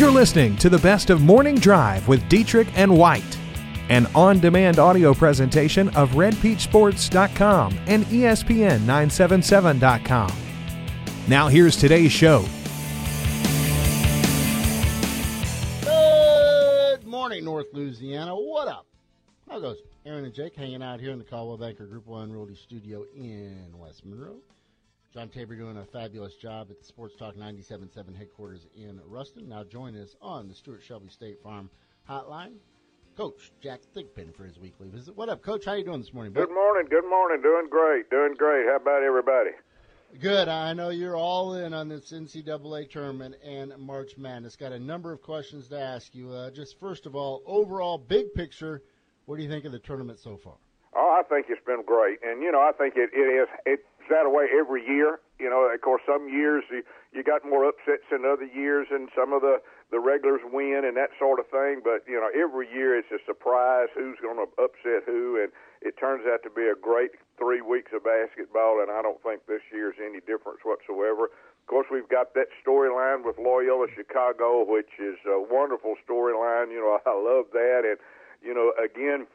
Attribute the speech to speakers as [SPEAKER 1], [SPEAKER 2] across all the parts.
[SPEAKER 1] You're listening to the best of Morning Drive with Dietrich and White, an on demand audio presentation of RedPeachSports.com and E ESPN977.com. Now, here's today's show.
[SPEAKER 2] Good morning, North Louisiana. What up? How goes? Aaron and Jake hanging out here in the Coldwell Banker Group One Realty Studio in West Monroe. John Tabor doing a fabulous job at the Sports Talk 97.7 headquarters in Ruston. Now join us on the Stuart Shelby State Farm Hotline. Coach Jack Thigpen for his weekly visit. What up, Coach? How you doing this morning? bud?
[SPEAKER 3] Good morning. Good morning. Doing great. Doing great. How about everybody?
[SPEAKER 2] Good. I know you're all in on this NCAA tournament and March Madness. Got a number of questions to ask you. Uh, just first of all, overall, big picture, what do you think of the tournament so far?
[SPEAKER 3] Oh, I think it's been great, and you know, I think it, it is. It's that way every year. You know, of course, some years you, you got more upsets than other years, and some of the the regulars win and that sort of thing. But you know, every year it's a surprise who's going to upset who, and it turns out to be a great three weeks of basketball. And I don't think this year's any difference whatsoever. Of course, we've got that storyline with Loyola Chicago, which is a wonderful storyline. You know, I love that, and you know, again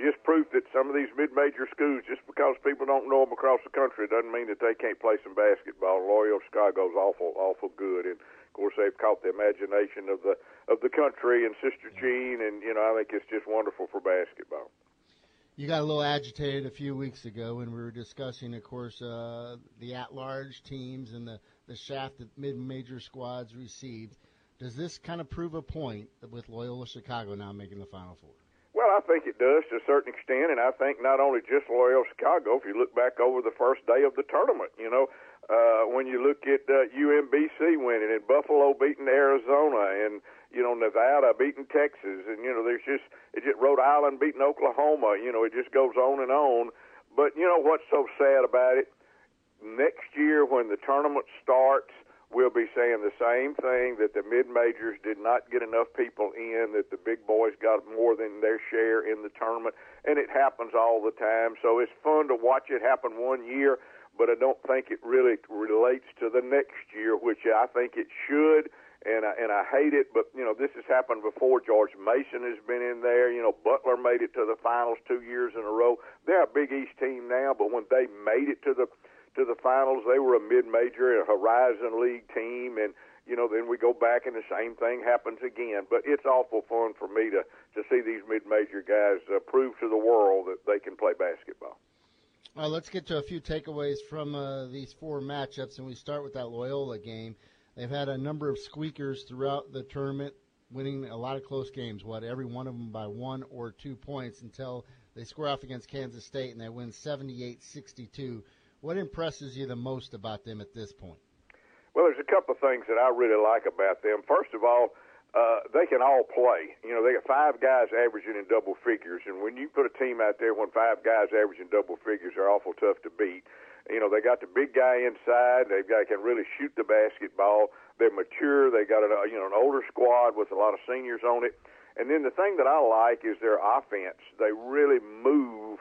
[SPEAKER 3] just proof that some of these mid-major schools, just because people don't know them across the country, doesn't mean that they can't play some basketball. Loyola Chicago's awful, awful good, and of course they've caught the imagination of the of the country and Sister Jean, and you know I think it's just wonderful for basketball.
[SPEAKER 2] You got a little agitated a few weeks ago when we were discussing, of course, uh, the at-large teams and the, the shaft that mid-major squads received. Does this kind of prove a point with Loyola Chicago now making the Final Four?
[SPEAKER 3] Well, I think it does to a certain extent, and I think not only just Loyola Chicago. If you look back over the first day of the tournament, you know, uh, when you look at uh, UMBC winning and Buffalo beating Arizona and you know Nevada beating Texas and you know there's just it just Rhode Island beating Oklahoma. You know it just goes on and on. But you know what's so sad about it? Next year when the tournament starts, we'll be saying the same thing that the mid majors did not get enough people in, that the big boys got more than their share in the tournament, and it happens all the time. So it's fun to watch it happen one year, but I don't think it really relates to the next year, which I think it should. And I, and I hate it, but you know this has happened before. George Mason has been in there. You know Butler made it to the finals two years in a row. They're a Big East team now, but when they made it to the to the finals. They were a mid-major, a Horizon League team, and you know then we go back and the same thing happens again. But it's awful fun for me to to see these mid-major guys uh, prove to the world that they can play basketball.
[SPEAKER 2] Let's get to a few takeaways from uh, these four matchups, and we start with that Loyola game. They've had a number of squeakers throughout the tournament, winning a lot of close games. What every one of them by one or two points until they square off against Kansas State and they win 78-62. What impresses you the most about them at this point?
[SPEAKER 3] Well, there's a couple of things that I really like about them. First of all, uh, they can all play. You know, they got five guys averaging in double figures, and when you put a team out there when five guys averaging double figures, they're awful tough to beat. You know, they got the big guy inside. They've got can really shoot the basketball. They're mature. They got a you know an older squad with a lot of seniors on it. And then the thing that I like is their offense. They really move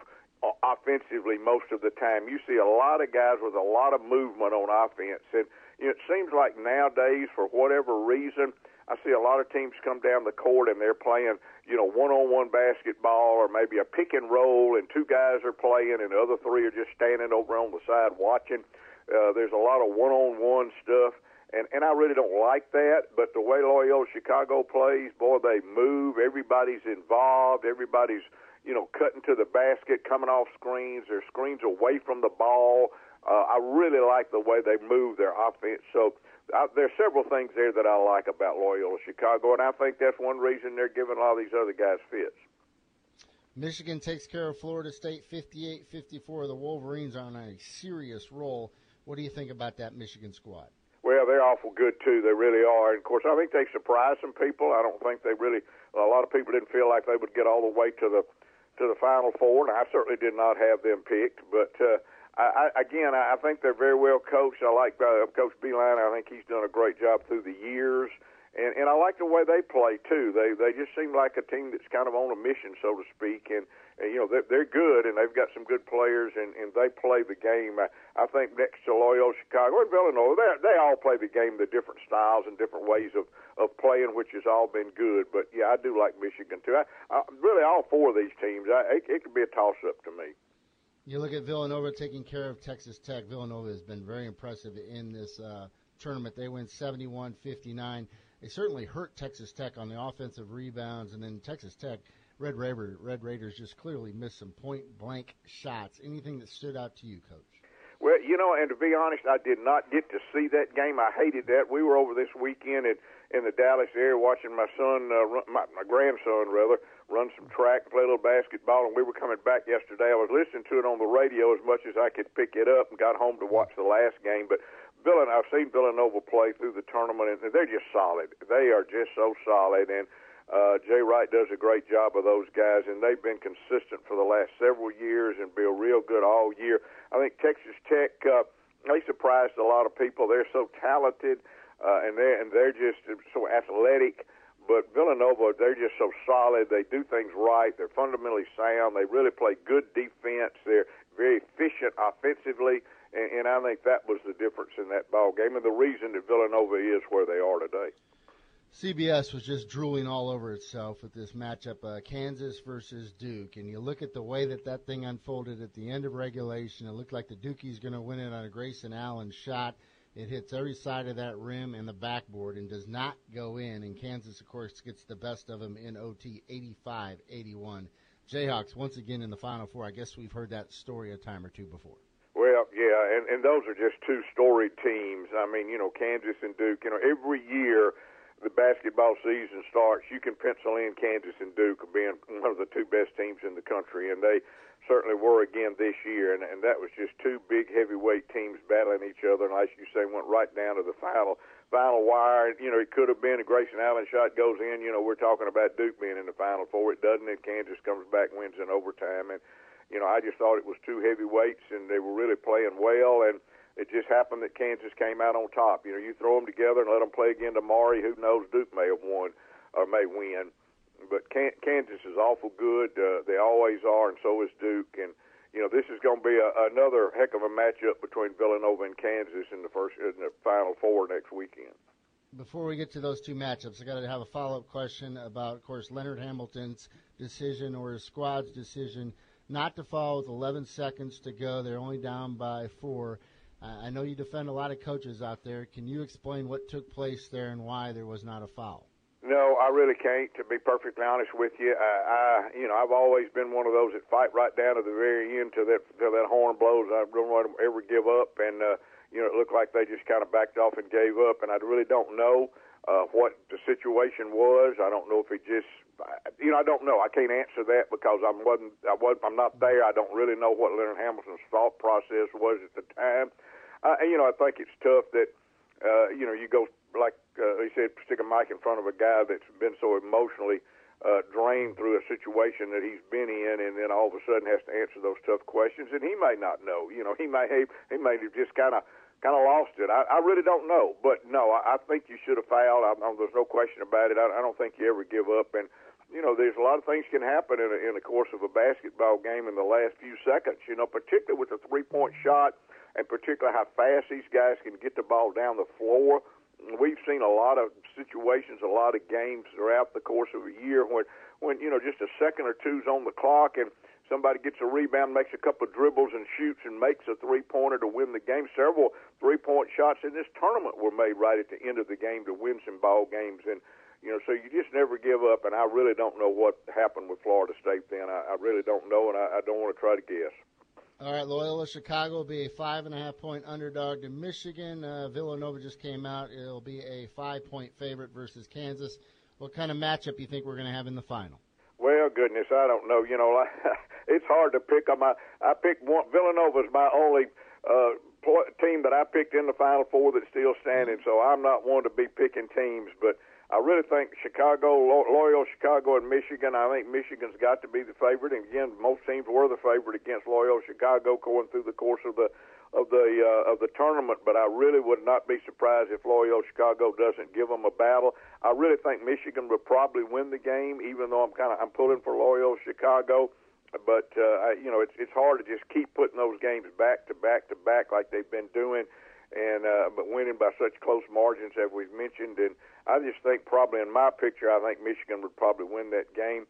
[SPEAKER 3] offensively most of the time. You see a lot of guys with a lot of movement on offense, and you know, it seems like nowadays, for whatever reason, I see a lot of teams come down the court and they're playing, you know, one-on-one basketball or maybe a pick and roll, and two guys are playing and the other three are just standing over on the side watching. Uh, there's a lot of one-on-one stuff. And, and I really don't like that, but the way Loyola Chicago plays, boy, they move. Everybody's involved. Everybody's you know, cutting to the basket, coming off screens. Their screens away from the ball. Uh, I really like the way they move their offense. So uh, there's several things there that I like about Loyola Chicago, and I think that's one reason they're giving all these other guys fits.
[SPEAKER 2] Michigan takes care of Florida State 58-54. The Wolverines are on a serious roll. What do you think about that Michigan squad?
[SPEAKER 3] Well, they're awful good too. They really are. And of course, I think they surprised some people. I don't think they really. A lot of people didn't feel like they would get all the way to the to the Final Four, and I certainly did not have them picked. But uh, I, I, again, I think they're very well coached. I like uh, Coach Beilein. I think he's done a great job through the years, and and I like the way they play too. They they just seem like a team that's kind of on a mission, so to speak, and. You know they're, they're good and they've got some good players and, and they play the game. I, I think next to Loyola Chicago and Villanova, they they all play the game the different styles and different ways of of playing, which has all been good. But yeah, I do like Michigan too. I, I really all four of these teams, I, it, it could be a toss up to me.
[SPEAKER 2] You look at Villanova taking care of Texas Tech. Villanova has been very impressive in this uh, tournament. They win 71 59. They certainly hurt Texas Tech on the offensive rebounds, and then Texas Tech, Red, Raider, Red Raiders just clearly missed some point blank shots. Anything that stood out to you, Coach?
[SPEAKER 3] Well, you know, and to be honest, I did not get to see that game. I hated that. We were over this weekend in in the Dallas area watching my son, uh, run, my, my grandson rather, run some track, play a little basketball, and we were coming back yesterday. I was listening to it on the radio as much as I could pick it up, and got home to watch the last game. But Villan, I've seen Villanova play through the tournament, and they're just solid. They are just so solid, and uh, Jay Wright does a great job of those guys, and they've been consistent for the last several years and been real good all year. I think Texas Tech, uh, they surprised a lot of people. They're so talented, uh, and they and they're just so athletic. But Villanova, they're just so solid. They do things right. They're fundamentally sound. They really play good defense. They're very efficient offensively, and, and I think that was the difference in that ball game, and the reason that Villanova is where they are today.
[SPEAKER 2] CBS was just drooling all over itself with this matchup, uh, Kansas versus Duke, and you look at the way that that thing unfolded at the end of regulation. It looked like the Dukies going to win it on a Grayson Allen shot. It hits every side of that rim and the backboard and does not go in. And Kansas, of course, gets the best of them in OT 85 81. Jayhawks once again in the Final Four. I guess we've heard that story a time or two before.
[SPEAKER 3] Well, yeah, and, and those are just two storied teams. I mean, you know, Kansas and Duke, you know, every year the basketball season starts, you can pencil in Kansas and Duke being one of the two best teams in the country, and they certainly were again this year, and, and that was just two big heavyweight teams battling each other. And as you say, went right down to the final final wire. You know, it could have been a Grayson Allen shot goes in. You know, we're talking about Duke being in the final four. It doesn't, and Kansas comes back wins in overtime. And you know, I just thought it was two heavyweights, and they were really playing well. And it just happened that Kansas came out on top. You know, you throw them together and let them play again tomorrow. Who knows? Duke may have won or may win but Kansas is awful good. Uh, they always are, and so is Duke. And you know, this is going to be a, another heck of a matchup between Villanova and Kansas in the first in the Final Four next weekend.
[SPEAKER 2] Before we get to those two matchups, I got to have a follow up question about, of course, Leonard Hamilton's decision or his squad's decision not to foul with 11 seconds to go. They're only down by four. Uh, I know you defend a lot of coaches out there. Can you explain what took place there and why there was not a foul?
[SPEAKER 3] No, I really can't. To be perfectly honest with you, I, I you know I've always been one of those that fight right down to the very end till that till that horn blows. I don't want to ever give up, and uh, you know it looked like they just kind of backed off and gave up, and I really don't know uh, what the situation was. I don't know if it just you know I don't know. I can't answer that because I wasn't I was I'm not there. I don't really know what Leonard Hamilton's thought process was at the time. And you know I think it's tough that uh, you know you go like uh, he said, stick a mic in front of a guy that's been so emotionally uh, drained through a situation that he's been in, and then all of a sudden has to answer those tough questions, and he may not know. You know, he may he, he may have just kind of kind of lost it. I, I really don't know, but no, I, I think you should have fouled. I, I, there's no question about it. I, I don't think you ever give up, and you know, there's a lot of things can happen in, a, in the course of a basketball game in the last few seconds. You know, particularly with a three point shot, and particularly how fast these guys can get the ball down the floor we've seen a lot of situations, a lot of games throughout the course of a year when, when you know, just a second or two's on the clock and somebody gets a rebound, makes a couple of dribbles and shoots and makes a three pointer to win the game. Several three point shots in this tournament were made right at the end of the game to win some ball games and. You know, so you just never give up, and I really don't know what happened with Florida State. Then I, I really don't know, and I, I don't want to try to guess.
[SPEAKER 2] All right, Loyola Chicago will be a five and a half point underdog to Michigan. Uh, Villanova just came out; it'll be a five point favorite versus Kansas. What kind of matchup do you think we're going to have in the final?
[SPEAKER 3] Well, goodness, I don't know. You know, it's hard to pick. I I picked one. Villanova's my only uh, team that I picked in the Final Four that's still standing. So I'm not one to be picking teams, but I really think Chicago, Loyola Chicago, and Michigan. I think Michigan's got to be the favorite. And again, most teams were the favorite against Loyola Chicago going through the course of the of the uh, of the tournament, but I really would not be surprised if Loyola Chicago doesn't give them a battle. I really think Michigan would probably win the game, even though I'm kind of I'm pulling for Loyola Chicago. But uh, I, you know, it's it's hard to just keep putting those games back to back to back like they've been doing, and uh, but winning by such close margins as we've mentioned. And I just think probably in my picture, I think Michigan would probably win that game.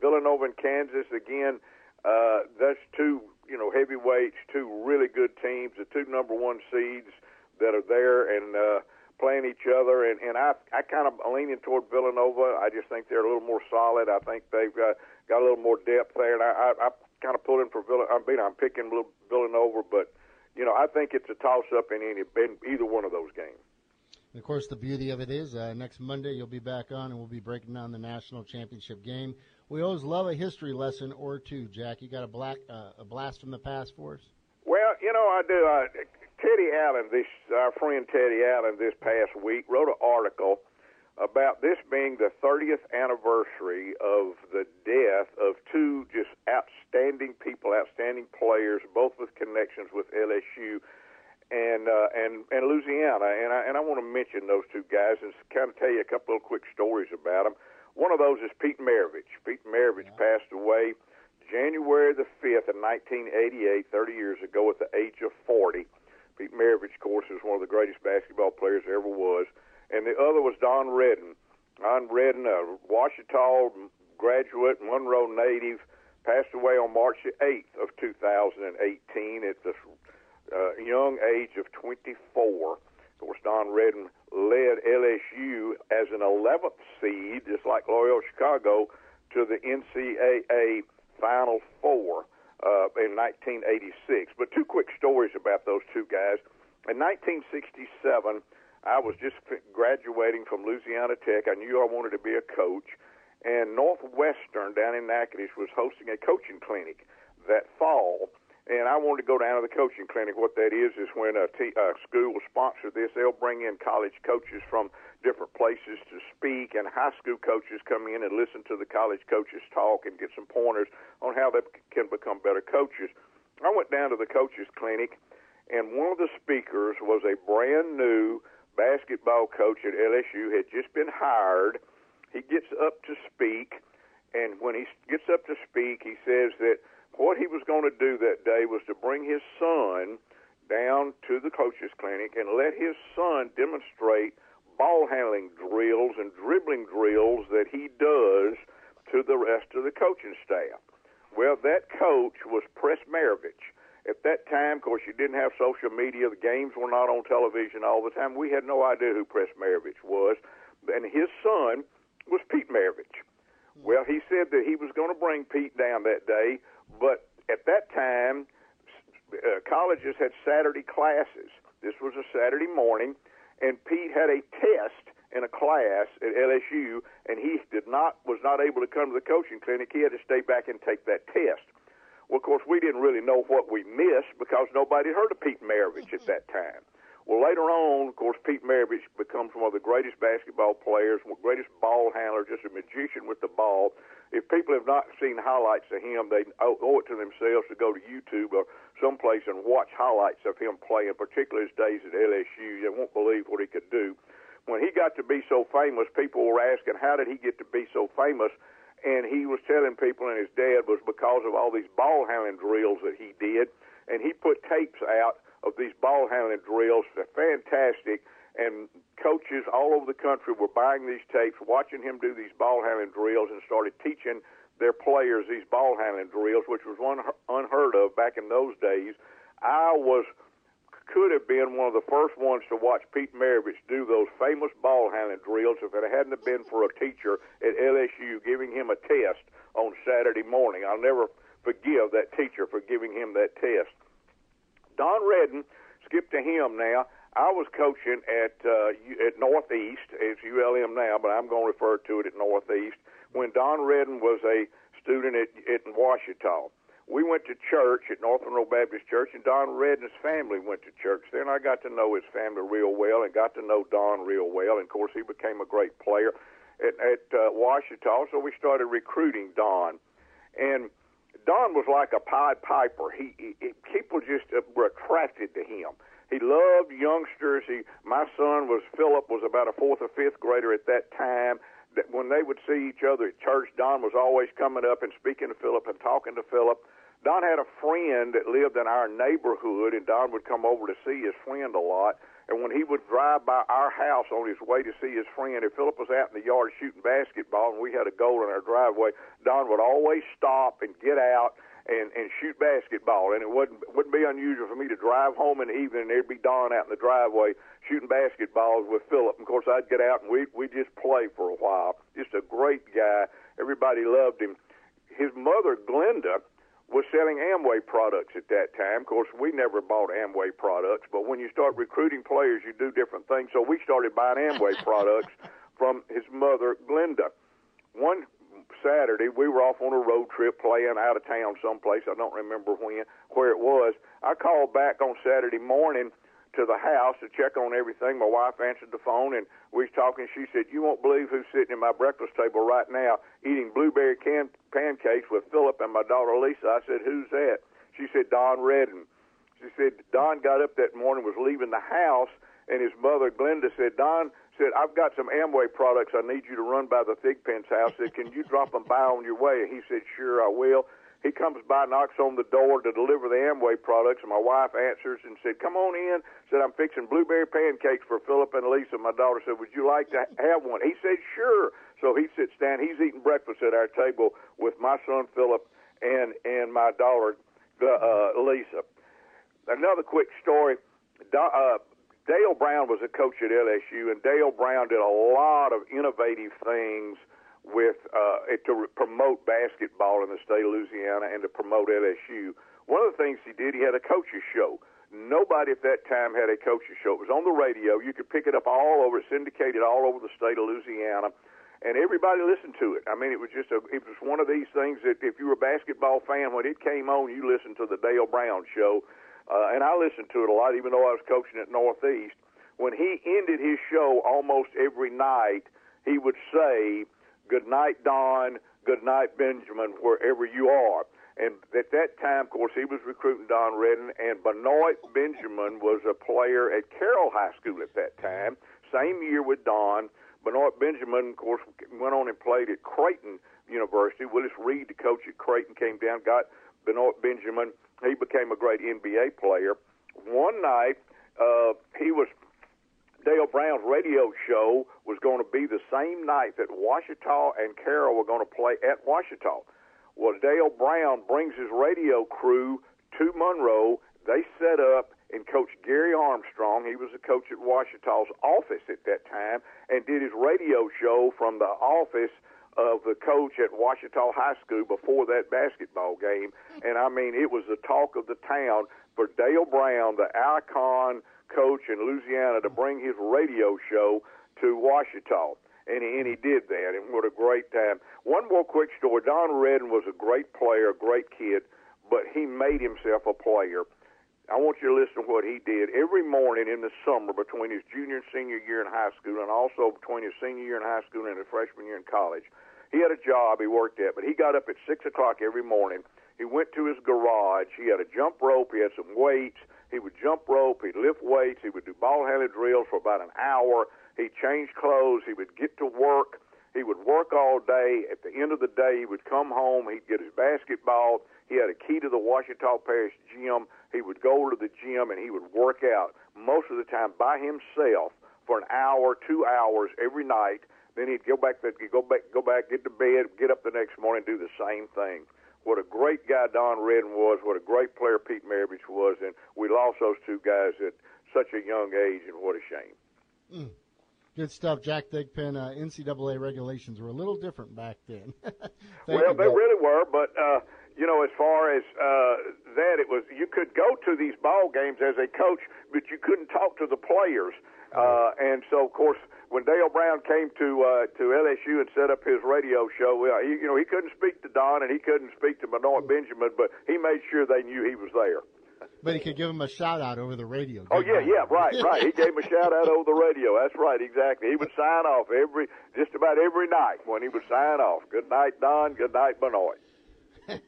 [SPEAKER 3] Villanova and Kansas again. Uh, that's two you know heavyweights, two really good teams, the two number one seeds that are there and uh, playing each other. And and I I kind of leaning toward Villanova. I just think they're a little more solid. I think they've got got a little more depth there, and I I, I kind of pulling for Villanova. I mean I'm picking Villanova, but you know I think it's a toss up in any in either one of those games.
[SPEAKER 2] And of course, the beauty of it is uh, next Monday you'll be back on, and we'll be breaking down the national championship game. We always love a history lesson or two. Jack, you got a black uh, a blast from the past for us?
[SPEAKER 3] Well, you know I do. Uh, Teddy Allen, this our friend Teddy Allen, this past week wrote an article about this being the 30th anniversary of the death of two just outstanding people, outstanding players, both with connections with LSU and uh, and and Louisiana. And I and I want to mention those two guys and kind of tell you a couple of quick stories about them. One of those is Pete Maravich. Pete Maravich yeah. passed away January the 5th of 1988, 30 years ago, at the age of 40. Pete Maravich, of course, is one of the greatest basketball players there ever was. And the other was Don Redden. Don Redden, a Ouachita graduate, Monroe native, passed away on March the 8th of 2018 at the uh, young age of 24. Of course, Don Redden led LSU as an 11th seed, just like Loyola Chicago, to the NCAA Final Four uh, in 1986. But two quick stories about those two guys. In 1967, I was just graduating from Louisiana Tech. I knew I wanted to be a coach, and Northwestern down in Natchitoches was hosting a coaching clinic that fall and I wanted to go down to the coaching clinic. What that is is when a, t- a school will sponsor this, they'll bring in college coaches from different places to speak, and high school coaches come in and listen to the college coaches talk and get some pointers on how they can become better coaches. I went down to the coaches clinic, and one of the speakers was a brand new basketball coach at LSU, had just been hired. He gets up to speak, and when he gets up to speak, he says that what he was going to do that day was to bring his son down to the coaches clinic and let his son demonstrate ball handling drills and dribbling drills that he does to the rest of the coaching staff. Well, that coach was Press Maravich. At that time, of course, you didn't have social media. The games were not on television all the time. We had no idea who Press Maravich was. And his son was Pete Maravich. Well, he said that he was going to bring Pete down that day but at that time, uh, colleges had Saturday classes. This was a Saturday morning, and Pete had a test in a class at LSU, and he did not was not able to come to the coaching clinic. He had to stay back and take that test. Well, of course, we didn't really know what we missed because nobody heard of Pete Maravich at that time. Well, later on, of course, Pete Maravich becomes one of the greatest basketball players, greatest ball handler, just a magician with the ball if people have not seen highlights of him, they owe it to themselves to go to YouTube or someplace and watch highlights of him playing, particularly his days at LSU. You won't believe what he could do. When he got to be so famous, people were asking, how did he get to be so famous? And he was telling people, and his dad was because of all these ball handling drills that he did. And he put tapes out of these ball handling drills. They're fantastic and coaches all over the country were buying these tapes, watching him do these ball handling drills, and started teaching their players these ball handling drills, which was one unheard of back in those days. I was could have been one of the first ones to watch Pete Maravich do those famous ball handling drills if it hadn't have been for a teacher at LSU giving him a test on Saturday morning. I'll never forgive that teacher for giving him that test. Don Redden, skip to him now. I was coaching at uh, at Northeast. It's ULM now, but I'm going to refer to it at Northeast. When Don Redden was a student at, at Ouachita, we went to church at North Monroe Baptist Church, and Don Redden's family went to church. Then I got to know his family real well, and got to know Don real well. And of course, he became a great player at, at uh, Ouachita. So we started recruiting Don, and Don was like a Pied Piper. He, he, he people just uh, were attracted to him. He loved youngsters. He, my son was Philip was about a fourth or fifth grader at that time. That when they would see each other at church, Don was always coming up and speaking to Philip and talking to Philip. Don had a friend that lived in our neighborhood, and Don would come over to see his friend a lot. And when he would drive by our house on his way to see his friend, if Philip was out in the yard shooting basketball and we had a goal in our driveway, Don would always stop and get out and and shoot basketball. And it wouldn't wouldn't be unusual for me to drive home in the evening and there'd be Don out in the driveway shooting basketballs with Philip. Of course, I'd get out and we we just play for a while. Just a great guy. Everybody loved him. His mother, Glenda was selling Amway products at that time. Of course, we never bought Amway products, but when you start recruiting players, you do different things. So we started buying Amway products from his mother, Glenda. One Saturday, we were off on a road trip playing out of town someplace. I don't remember when, where it was. I called back on Saturday morning to the house to check on everything. My wife answered the phone and we was talking. She said, "You won't believe who's sitting at my breakfast table right now eating blueberry can- pancakes with Philip and my daughter Lisa." I said, "Who's that?" She said, "Don Redden." She said Don got up that morning, was leaving the house, and his mother Glenda said, "Don." Said, I've got some Amway products I need you to run by the Thigpen's house. Said, can you drop them by on your way? And he said, sure, I will. He comes by, knocks on the door to deliver the Amway products, and my wife answers and said, "Come on in." Said, "I'm fixing blueberry pancakes for Philip and Lisa." My daughter said, "Would you like to have one?" He said, "Sure." So he sits down. He's eating breakfast at our table with my son Philip and and my daughter uh, Lisa. Another quick story. Uh, Dale Brown was a coach at LSU, and Dale Brown did a lot of innovative things with uh, to promote basketball in the state of Louisiana and to promote LSU. One of the things he did, he had a coaches show. Nobody at that time had a coaches show. It was on the radio. You could pick it up all over, syndicated all over the state of Louisiana, and everybody listened to it. I mean, it was just a, it was one of these things that if you were a basketball fan, when it came on, you listened to the Dale Brown show, uh, and I listened to it a lot, even though I was coaching at Northeast. When he ended his show almost every night, he would say Good night, Don. Good night, Benjamin, wherever you are. And at that time, of course, he was recruiting Don Redden, and Benoit Benjamin was a player at Carroll High School at that time. Same year with Don. Benoit Benjamin, of course, went on and played at Creighton University. Willis Reed, the coach at Creighton, came down, got Benoit Benjamin. He became a great NBA player. One night, uh, he was Dale Brown's radio show was going to be the same night that Ouachita and Carroll were going to play at Ouachita. Well, Dale Brown brings his radio crew to Monroe. They set up and Coach Gary Armstrong, he was the coach at Ouachita's office at that time, and did his radio show from the office of the coach at Ouachita High School before that basketball game. Hmm. And I mean, it was the talk of the town for Dale Brown, the icon coach in Louisiana to bring his radio show to Ouachita. And he, and he did that, and what a great time. One more quick story. Don Redden was a great player, a great kid, but he made himself a player. I want you to listen to what he did every morning in the summer between his junior and senior year in high school, and also between his senior year in high school and his freshman year in college. He had a job he worked at, but he got up at six o'clock every morning. He went to his garage. He had a jump rope. He had some weights. He would jump rope, he'd lift weights, he would do ball handed drills for about an hour. He'd change clothes, he would get to work. He would work all day. At the end of the day, he would come home. He'd get his basketball. He had a key to the Ouachita Parish gym. He would go to the gym and he would work out most of the time by himself for an hour, two hours every night. Then he'd go back, he'd go back, go back, get to bed, get up the next morning, do the same thing what a great guy Don Redden was, what a great player Pete Maravich was, and we lost those two guys at such a young age, and what a shame.
[SPEAKER 2] Mm. Good stuff, Jack Thigpen. Uh, NCAA regulations were a little different back then.
[SPEAKER 3] well, they really were, but uh, you know, as far as uh, that, it was you could go to these ball games as a coach, but you couldn't talk to the players, uh, and so of course when Dale Brown came to uh, to LSU and set up his radio show, uh, he, you know, he couldn't speak to Don and he couldn't speak to Benoit Benjamin, but he made sure they knew he was there.
[SPEAKER 2] But he could give him a shout out over the radio.
[SPEAKER 3] Oh yeah, yeah, right, right. He gave him a shout out over the radio. That's right, exactly. He would sign off every, just about every night when he would sign off. Good night, Don. Good night, Benoit.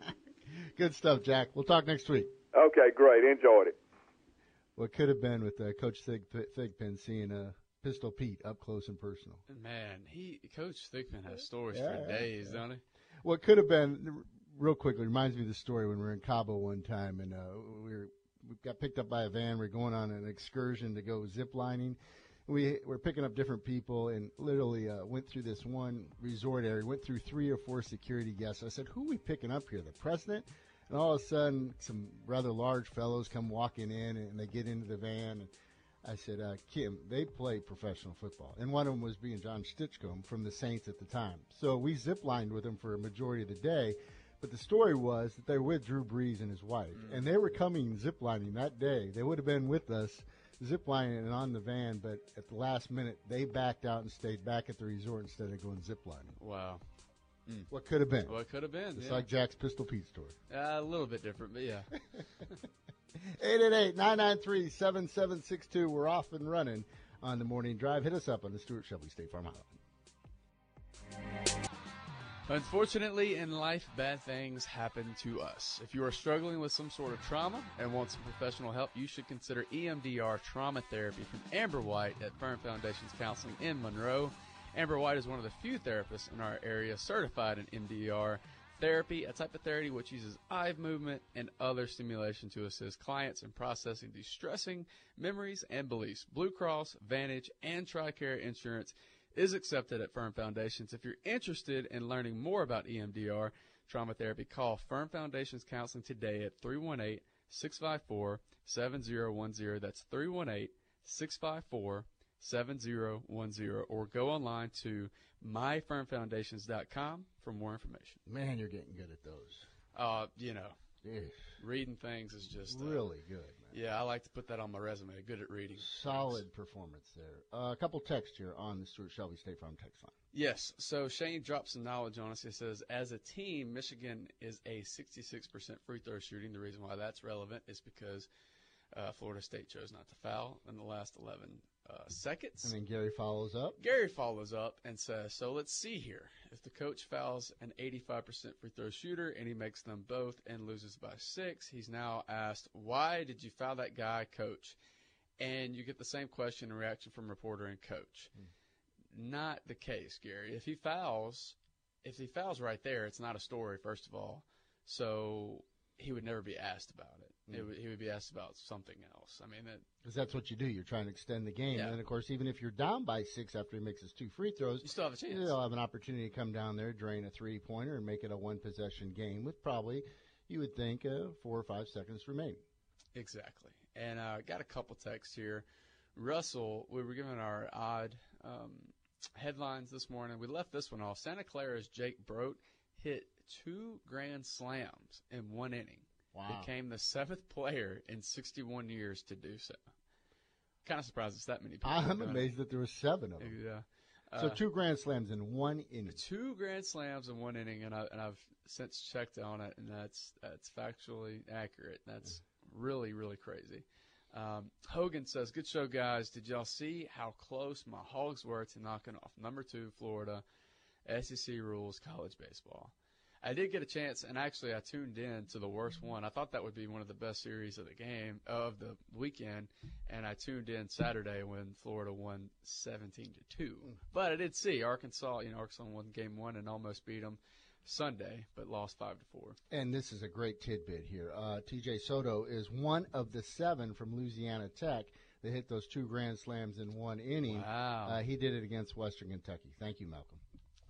[SPEAKER 2] Good stuff, Jack. We'll talk next week.
[SPEAKER 3] Okay, great. Enjoyed it.
[SPEAKER 2] What could have been with uh, Coach Thig, Thigpen seeing uh, Pistol Pete up close and personal.
[SPEAKER 4] Man, he Coach Thigpen has stories yeah, for days, yeah. don't he?
[SPEAKER 2] What could have been, real quickly, reminds me of the story when we were in Cabo one time and uh, we were we got picked up by a van. We are going on an excursion to go zip lining. We were picking up different people and literally uh, went through this one resort area. Went through three or four security guests. I said, "Who are we picking up here? The president?" And all of a sudden, some rather large fellows come walking in and they get into the van. And I said, uh, Kim, they play professional football. And one of them was being Jon Stinchcomb from the Saints at the time. So we ziplined with him for a majority of the day. But the story was that they were with Drew Brees and his wife. Mm. And they were coming ziplining that day. They would have been with us ziplining and on the van, but at the last minute, they backed out and stayed back at the resort instead of going ziplining.
[SPEAKER 4] Wow.
[SPEAKER 2] Mm. What could have been?
[SPEAKER 4] What could have been?
[SPEAKER 2] It's
[SPEAKER 4] yeah.
[SPEAKER 2] like Jack's Pistol Pete story.
[SPEAKER 4] Uh, a little bit different, but yeah.
[SPEAKER 2] 888-993-7762. We're off and running on the morning drive. Hit us up on the Stuart Shelby State Farm Hotline.
[SPEAKER 4] Unfortunately, in life, bad things happen to us. If you are struggling with some sort of trauma and want some professional help, you should consider EMDR trauma therapy from Amber White at Firm Foundations Counseling in Monroe. Amber White is one of the few therapists in our area certified in EMDR therapy, a type of therapy which uses eye movement and other stimulation to assist clients in processing distressing memories and beliefs. Blue Cross, Vantage, and TRICARE insurance is accepted at Firm Foundations. If you're interested in learning more about EMDR trauma therapy, call Firm Foundations Counseling today at 318 654 7010. That's 318 654 7010 or go online to myfirmfoundations.com for more information.
[SPEAKER 2] Man, you're getting good at those.
[SPEAKER 4] Uh, you know, reading things is just
[SPEAKER 2] uh, really good. Man.
[SPEAKER 4] Yeah, I like to put that on my resume. Good at reading.
[SPEAKER 2] Solid
[SPEAKER 4] things.
[SPEAKER 2] performance there. Uh, a couple texts here on the Stuart Shelby State Farm text line.
[SPEAKER 4] Yes. So Shane drops some knowledge on us. He says, as a team, Michigan is a 66% free throw shooting. The reason why that's relevant is because uh, Florida State chose not to foul in the last 11 uh, seconds.
[SPEAKER 2] And then Gary follows up.
[SPEAKER 4] Gary follows up and says, So let's see here. If the coach fouls an 85% free throw shooter and he makes them both and loses by six, he's now asked, Why did you foul that guy, coach? And you get the same question and reaction from reporter and coach. Hmm. Not the case, Gary. If he fouls, if he fouls right there, it's not a story, first of all. So he would never be asked about it. Mm. Would, he would be asked about something else. I mean,
[SPEAKER 2] because that's what you do. You're trying to extend the game,
[SPEAKER 4] yeah.
[SPEAKER 2] and of course, even if you're down by six after he makes his two free throws,
[SPEAKER 4] you still have a chance.
[SPEAKER 2] You'll have an opportunity to come down there, drain a three pointer, and make it a one possession game with probably, you would think, uh, four or five seconds remaining.
[SPEAKER 4] Exactly. And I uh, got a couple texts here. Russell, we were given our odd um, headlines this morning. We left this one off. Santa Clara's Jake Brote hit two grand slams in one inning.
[SPEAKER 2] Wow.
[SPEAKER 4] Became the seventh player in 61 years to do so. Kind of surprised it's that many people.
[SPEAKER 2] I'm amazed it. that there were seven of them.
[SPEAKER 4] Yeah.
[SPEAKER 2] So uh, two grand slams in one inning.
[SPEAKER 4] Two grand slams in one inning, and I and I've since checked on it, and that's that's factually accurate. That's really really crazy. Um, Hogan says, "Good show, guys. Did y'all see how close my Hogs were to knocking off number two Florida SEC rules college baseball?" I did get a chance, and actually, I tuned in to the worst one. I thought that would be one of the best series of the game of the weekend, and I tuned in Saturday when Florida won 17 to two. But I did see Arkansas. You know, Arkansas won game one and almost beat them Sunday, but lost five to four.
[SPEAKER 2] And this is a great tidbit here. Uh, T.J. Soto is one of the seven from Louisiana Tech that hit those two grand slams in one inning.
[SPEAKER 4] Wow!
[SPEAKER 2] Uh, he did it against Western Kentucky. Thank you, Malcolm.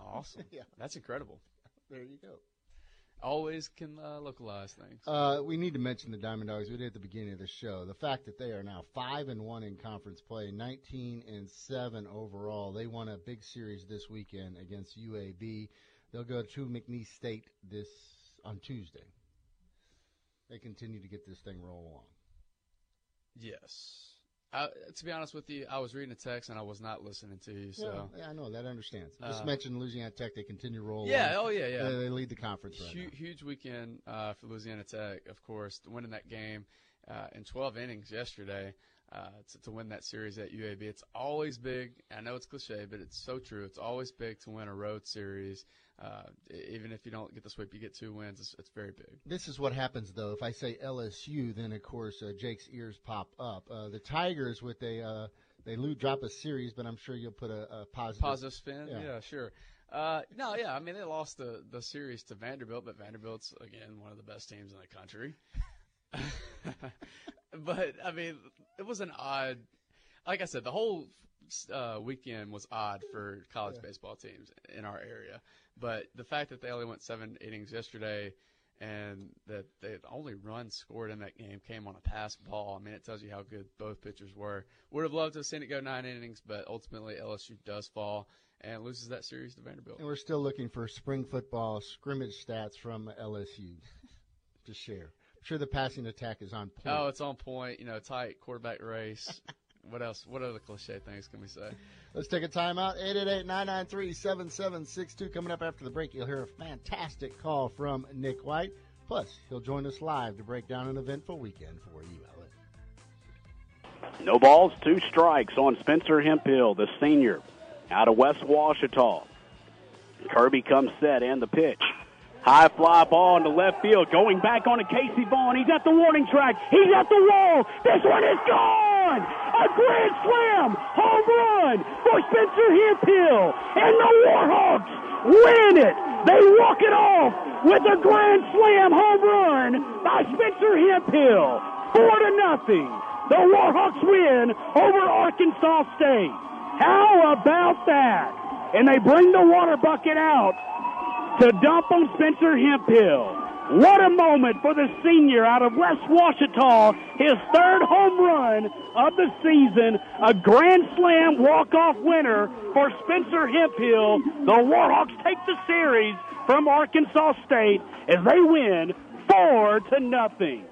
[SPEAKER 4] Awesome. yeah, that's incredible.
[SPEAKER 2] There you go.
[SPEAKER 4] Always can uh, localize things.
[SPEAKER 2] Uh, we need to mention the Diamond Dogs. We did at the beginning of the show. The fact that they are now five and one in conference play, nineteen and seven overall. They won a big series this weekend against UAB. They'll go to McNeese State this on Tuesday. They continue to get this thing roll along.
[SPEAKER 4] Yes. I, to be honest with you, I was reading a text and I was not listening to you. So
[SPEAKER 2] yeah, yeah I know that understands. Just uh, mention Louisiana Tech; they continue to roll.
[SPEAKER 4] Yeah, oh yeah, yeah.
[SPEAKER 2] They, they lead the conference. Right
[SPEAKER 4] huge, huge weekend uh, for Louisiana Tech, of course, winning that game uh, in 12 innings yesterday. uh, to, to win that series at UAB. It's always big. I know it's cliche, but it's so true. It's always big to win a road series. Uh, even if you don't get the sweep, you get two wins. It's, it's, very big.
[SPEAKER 2] This is what happens, though. If I say LSU, then of course uh, Jake's ears pop up. Uh, the Tigers with a uh, they lose drop a series, but I'm sure you'll put a, a positive
[SPEAKER 4] positive spin. Yeah, yeah sure. Uh, no, yeah, I mean they lost the the series to Vanderbilt, but Vanderbilt's again one of the best teams in the country. but I mean, it was an odd. Like I said, the whole uh, weekend was odd for college yeah. baseball teams in our area. But the fact that they only went seven innings yesterday, and that the only run scored in that game came on a pass ball. I mean, it tells you how good both pitchers were. Would have loved to have seen it go nine innings, but ultimately LSU does fall and loses that series to Vanderbilt.
[SPEAKER 2] And we're still looking for spring football scrimmage stats from LSU to share. I'm sure the passing attack is on point.
[SPEAKER 4] Oh, it's on point. You know, tight quarterback race. what else? What other cliche things can we say?
[SPEAKER 2] Let's take a timeout. 888-993-7762. Coming up after the break, you'll hear a fantastic call from Nick White. Plus, he'll join us live to break down an eventful weekend for you,
[SPEAKER 5] No balls, two strikes on Spencer Hemphill, the senior, out of West Ouachita. Kirby comes set and the pitch. High fly ball into left field. Going back on to Casey Vaughn. He's at the warning track. He's at the wall. This one is gone. A grand slam home run for Spencer Hemphill. And the Warhawks win it. They walk it off with a grand slam home run by Spencer Hemphill. Four to nothing. The Warhawks win over Arkansas State. How about that? And they bring the water bucket out to dump on Spencer Hemphill. What a moment for the senior out of West Ouachita. His third home run of the season. A grand slam walk-off winner for Spencer Hemphill. The Warhawks take the series from Arkansas State as they win four to nothing.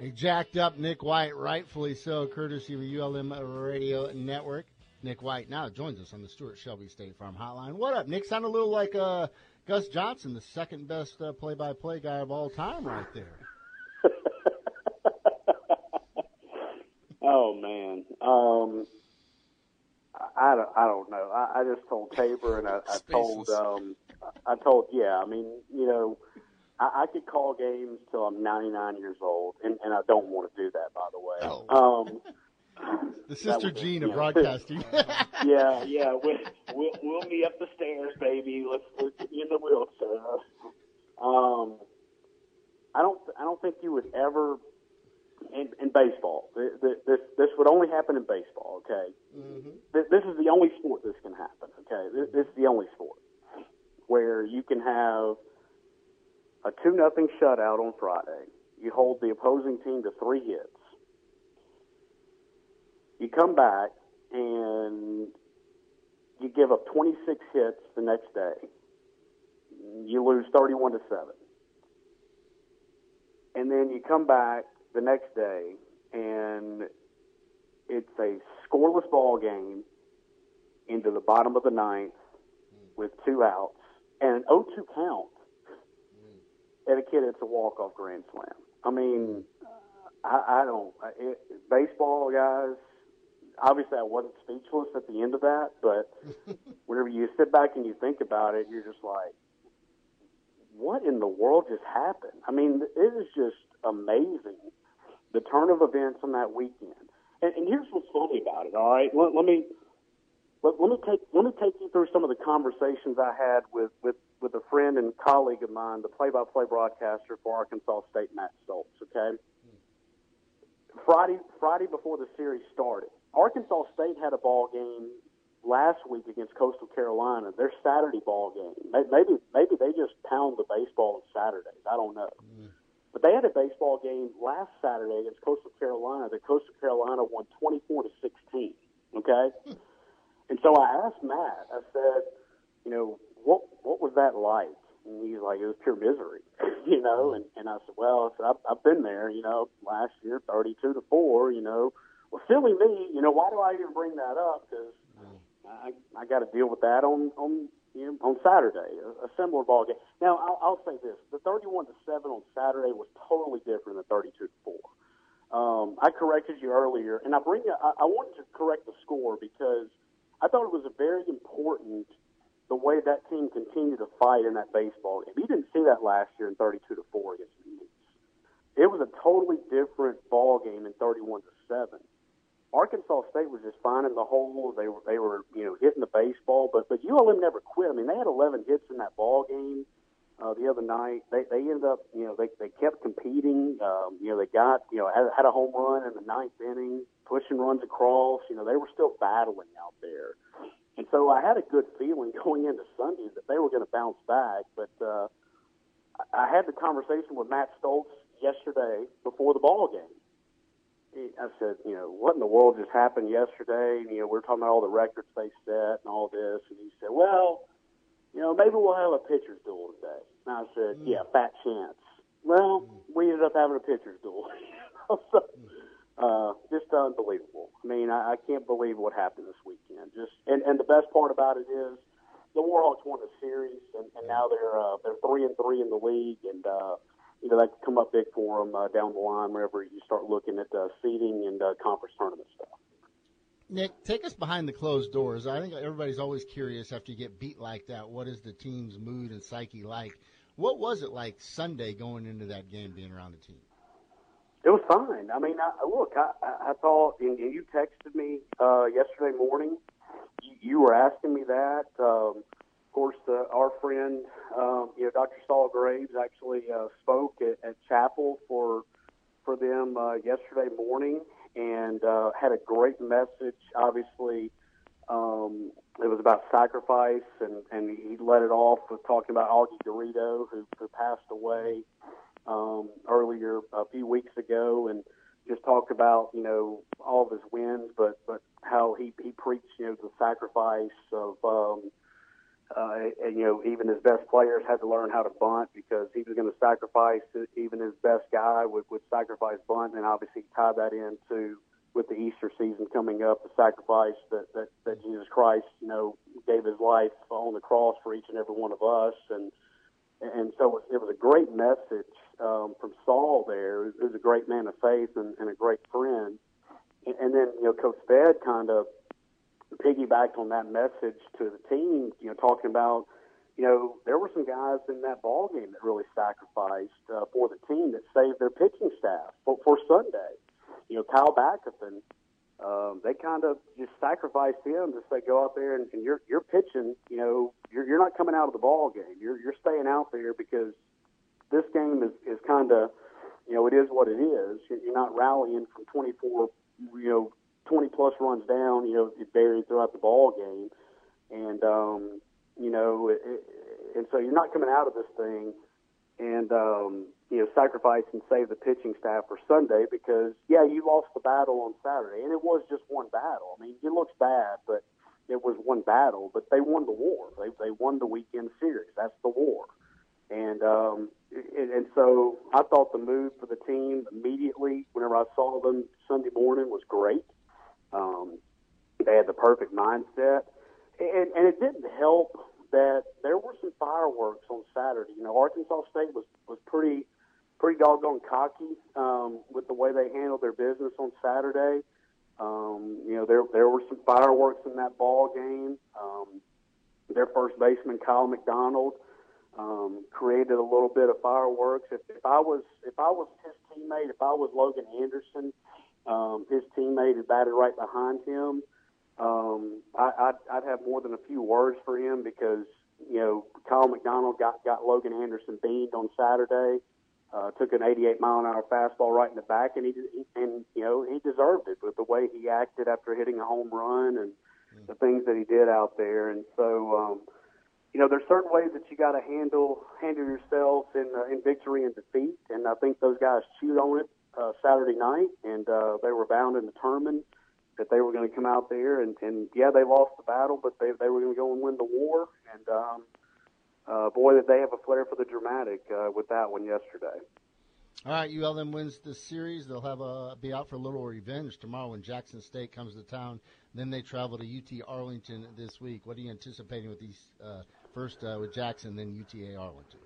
[SPEAKER 2] A jacked up Nick White, rightfully so, courtesy of ULM Radio Network. Nick White now joins us on the Stuart Shelby State Farm Hotline. What up, Nick? Sound a little like uh, Gus Johnson, the second best uh, play-by-play guy of all time, right there.
[SPEAKER 6] oh man, um, I, don't, I don't know. I, I just told Tabor and I, I told um, I told yeah. I mean, you know, I, I could call games till I'm 99 years old, and, and I don't want to do that, by the way. Oh. Um,
[SPEAKER 2] the sister Jean of broadcasting.
[SPEAKER 6] yeah, yeah. We'll, we'll, we'll meet up the stairs, baby. Let's, let's get in the wheelchair. Um, I don't, I don't think you would ever in, in baseball. This, this would only happen in baseball. Okay, mm-hmm. this is the only sport this can happen. Okay, this, this is the only sport where you can have a two nothing shutout on Friday. You hold the opposing team to three hits you come back and you give up 26 hits the next day. You lose 31 to 7. And then you come back the next day and it's a scoreless ball game into the bottom of the ninth with two outs and an 0-2 count. And a kid, it's a walk-off grand slam. I mean, I, I don't. It, baseball guys, obviously I wasn't speechless at the end of that, but whenever you sit back and you think about it, you're just like, what in the world just happened? I mean, it is just amazing the turn of events on that weekend. And, and here's what's funny about it. All right, let, let me let, let me take let me take you through some of the conversations I had with with with a friend and colleague of mine, the play-by-play broadcaster for Arkansas State, Matt Stoltz. Okay. Hmm. Friday Friday before the series started, Arkansas State had a ball game last week against Coastal Carolina. Their Saturday ball game. Maybe maybe they just pound the baseball on Saturdays. I don't know. Mm. But they had a baseball game last Saturday against Coastal Carolina that Coastal Carolina won 24 to 16. Okay? and so I asked Matt, I said, you know, what what was that like? And he's like, it was pure misery, you know. And and I said, well, I said, I've, I've been there, you know, last year, 32 to four, you know well, silly me, you know, why do I even bring that up? Because I, I got to deal with that on on you know, on Saturday, a, a similar ball game. Now, I'll, I'll say this: the thirty-one to seven on Saturday was totally different than thirty-two to four. Um, I corrected you earlier, and I bring I, I wanted to correct the score because I thought it was a very important the way that team continued to fight in that baseball game. You didn't see that last year in 32 to four against the Indians. It was a totally different ball game in 31 to seven. Arkansas State was just finding the holes. They were they were you know hitting the baseball, but but ULM never quit. I mean, they had 11 hits in that ball game uh, the other night. They they ended up you know they they kept competing. Um, you know they got you know had, had a home run in the ninth inning, pushing runs across. You know they were still battling out there, and so I had a good feeling going into Sunday that they were going to bounce back. But uh, I had the conversation with Matt Stoltz yesterday before the ball game I said, you know, what in the world just happened yesterday? And, you know, we're talking about all the records they set and all this. And he said, well, you know, maybe we'll have a pitcher's duel today. And I said, mm. yeah, fat chance. Well, mm. we ended up having a pitcher's duel. so, uh, just unbelievable. I mean, I, I can't believe what happened this weekend. Just and, and the best part about it is the Warhawks won the series, and, and now they're uh, they're three and three in the league, and uh, you know, that could come up big for them uh, down the line whenever you start looking at uh, seeding and uh, conference tournament stuff.
[SPEAKER 2] Nick, take us behind the closed doors. I think everybody's always curious after you get beat like that. What is the team's mood and psyche like? What was it like Sunday going into that game, being around the team?
[SPEAKER 6] It was fine. I mean, I, look, I, I thought, and you texted me uh, yesterday morning. You, you were asking me that. Um, course, uh, our friend, um, you know, Dr. Saul Graves actually uh, spoke at, at chapel for for them uh, yesterday morning and uh, had a great message. Obviously, um, it was about sacrifice, and, and he led it off with talking about Augie Garrido, who, who passed away um, earlier a few weeks ago, and just talked about you know all of his wins, but but how he he preached you know the sacrifice of um, uh, and, you know, even his best players had to learn how to bunt because he was going to sacrifice even his best guy would, would sacrifice bunt, and obviously tie that into with the Easter season coming up, the sacrifice that, that, that Jesus Christ, you know, gave his life on the cross for each and every one of us. And, and so it was a great message um, from Saul there, who's a great man of faith and, and a great friend. And, then, you know, Coach Fed kind of piggybacked on that message to the team, you know, talking about, you know, there were some guys in that ball game that really sacrificed uh, for the team that saved their pitching staff for, for Sunday. You know, Kyle Backerson, um, they kind of just sacrificed him to say go out there and, and you're you're pitching. You know, you're you're not coming out of the ball game. You're you're staying out there because this game is is kind of, you know, it is what it is. You're not rallying from 24, you know, 20 plus runs down, you know, buried throughout the ball game. And, um, you know, it, and so you're not coming out of this thing and, um, you know, sacrifice and save the pitching staff for Sunday because, yeah, you lost the battle on Saturday. And it was just one battle. I mean, it looks bad, but it was one battle, but they won the war. They, they won the weekend series. That's the war. And, um, and so I thought the move for the team immediately, whenever I saw them Sunday morning, was great. They had the perfect mindset, and, and it didn't help that there were some fireworks on Saturday. You know, Arkansas State was was pretty pretty doggone cocky um, with the way they handled their business on Saturday. Um, you know, there there were some fireworks in that ball game. Um, their first baseman Kyle McDonald um, created a little bit of fireworks. If, if I was if I was his teammate, if I was Logan Anderson, um, his teammate who batted right behind him. Um, I, I'd, I'd have more than a few words for him because you know Kyle McDonald got got Logan Anderson beamed on Saturday. Uh, took an 88 mile an hour fastball right in the back, and he and you know he deserved it with the way he acted after hitting a home run and mm. the things that he did out there. And so, um, you know, there's certain ways that you got to handle handle yourself in uh, in victory and defeat, and I think those guys chewed on it uh, Saturday night, and uh, they were bound and determined that they were going to come out there and, and yeah, they lost the battle, but they they were going to go and win the war. And um, uh, boy, did they have a flair for the dramatic uh, with that one yesterday.
[SPEAKER 2] All right, ULM wins the series. They'll have a be out for a little revenge tomorrow when Jackson State comes to town. Then they travel to UT Arlington this week. What are you anticipating with these uh, first uh, with Jackson, then UTA Arlington?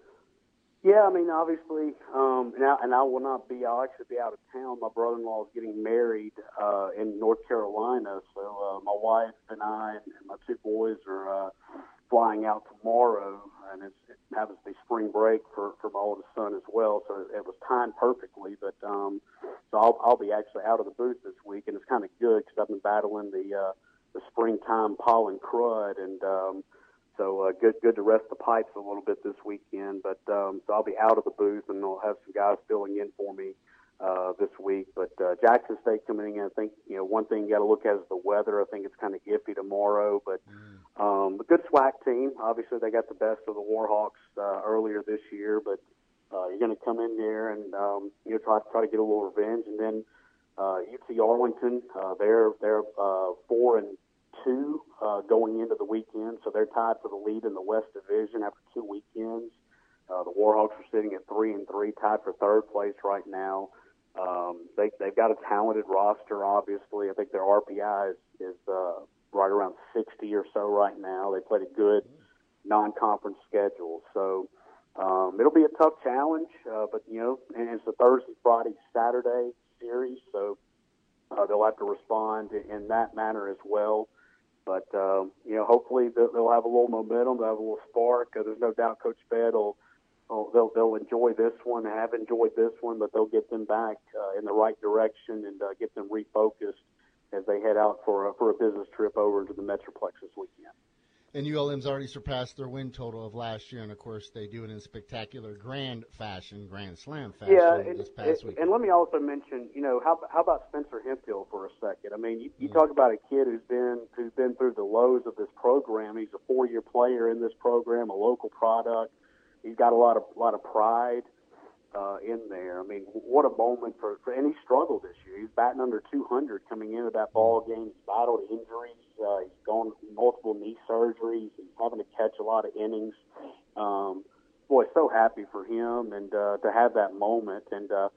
[SPEAKER 6] Yeah, I mean, obviously, um, and, I, and I will not be. I'll actually be out of town. My brother-in-law is getting married uh, in North Carolina, so uh, my wife and I and my two boys are uh, flying out tomorrow, and it's, it happens to be spring break for for my oldest son as well. So it was timed perfectly. But um, so I'll I'll be actually out of the booth this week, and it's kind of good because I've been battling the uh, the springtime pollen crud and. Um, so uh, good, good to rest the pipes a little bit this weekend. But um, so I'll be out of the booth, and I'll have some guys filling in for me uh, this week. But uh, Jackson State coming in, I think you know one thing you got to look at is the weather. I think it's kind of iffy tomorrow, but um, a good SWAC team. Obviously, they got the best of the Warhawks uh, earlier this year, but uh, you're going to come in there and um, you know try try to get a little revenge, and then. Uh, UT Arlington, uh, they're they're uh, four and two uh, going into the weekend, so they're tied for the lead in the West Division after two weekends. Uh, the Warhawks are sitting at three and three, tied for third place right now. Um, they, they've got a talented roster, obviously. I think their RPI is, is uh, right around 60 or so right now. They played a good non-conference schedule, so um, it'll be a tough challenge. Uh, but you know, and it's a Thursday, Friday, Saturday series, so uh, they'll have to respond in that manner as well. But um, you know, hopefully they'll, have a little momentum, they'll have a little spark. Uh, there's no doubt Coach Fed will, will they'll they'll enjoy this one, have enjoyed this one, but they'll get them back uh, in the right direction and uh, get them refocused as they head out for a, for a business trip over into the Metroplex this weekend.
[SPEAKER 2] And ULM's already surpassed their win total of last year, and of course they do it in spectacular grand fashion, grand slam fashion
[SPEAKER 6] yeah, and,
[SPEAKER 2] this past
[SPEAKER 6] and,
[SPEAKER 2] week.
[SPEAKER 6] and let me also mention, you know, how how about Spencer Hemphill for a second? I mean, you, you talk about a kid who's been who's been through the lows of this program. He's a four year player in this program, a local product. He's got a lot of lot of pride uh, in there. I mean, what a moment for, for and he struggled this year. He's batting under 200 coming into that ball game. He's battled injuries. Uh, he's gone multiple knee surgeries. He's having to catch a lot of innings. Um, boy, so happy for him and uh, to have that moment. And uh,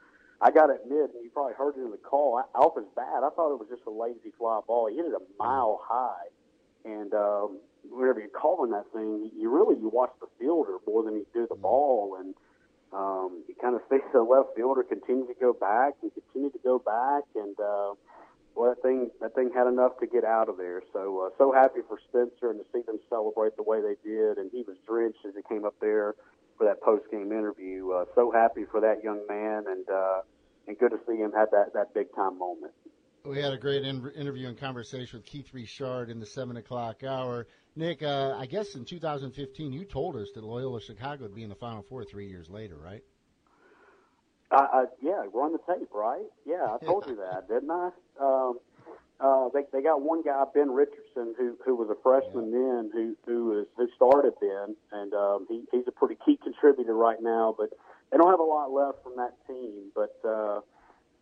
[SPEAKER 6] I got to admit, and you probably heard it in the call, his bat, I thought it was just a lazy fly ball. He hit it a mile high, and um, whenever you're calling that thing, you really you watch the fielder more than you do the ball, and um, you kind of see the left fielder continue to go back and continue to go back, and uh, well, that thing that thing had enough to get out of there. So uh, so happy for Spencer and to see them celebrate the way they did, and he was drenched as he came up there for that post game interview. Uh, so happy for that young man, and uh, and good to see him have that that big time moment.
[SPEAKER 2] We had a great in- interview and conversation with Keith Richard in the seven o'clock hour. Nick, uh, I guess in 2015 you told us that Loyola Chicago would be in the Final Four three years later, right?
[SPEAKER 6] Uh, uh, yeah, run the tape, right? Yeah, I told you that, didn't I? Um, uh, they they got one guy, Ben Richardson, who who was a freshman then, who who is who started then, and um, he he's a pretty key contributor right now. But they don't have a lot left from that team. But uh,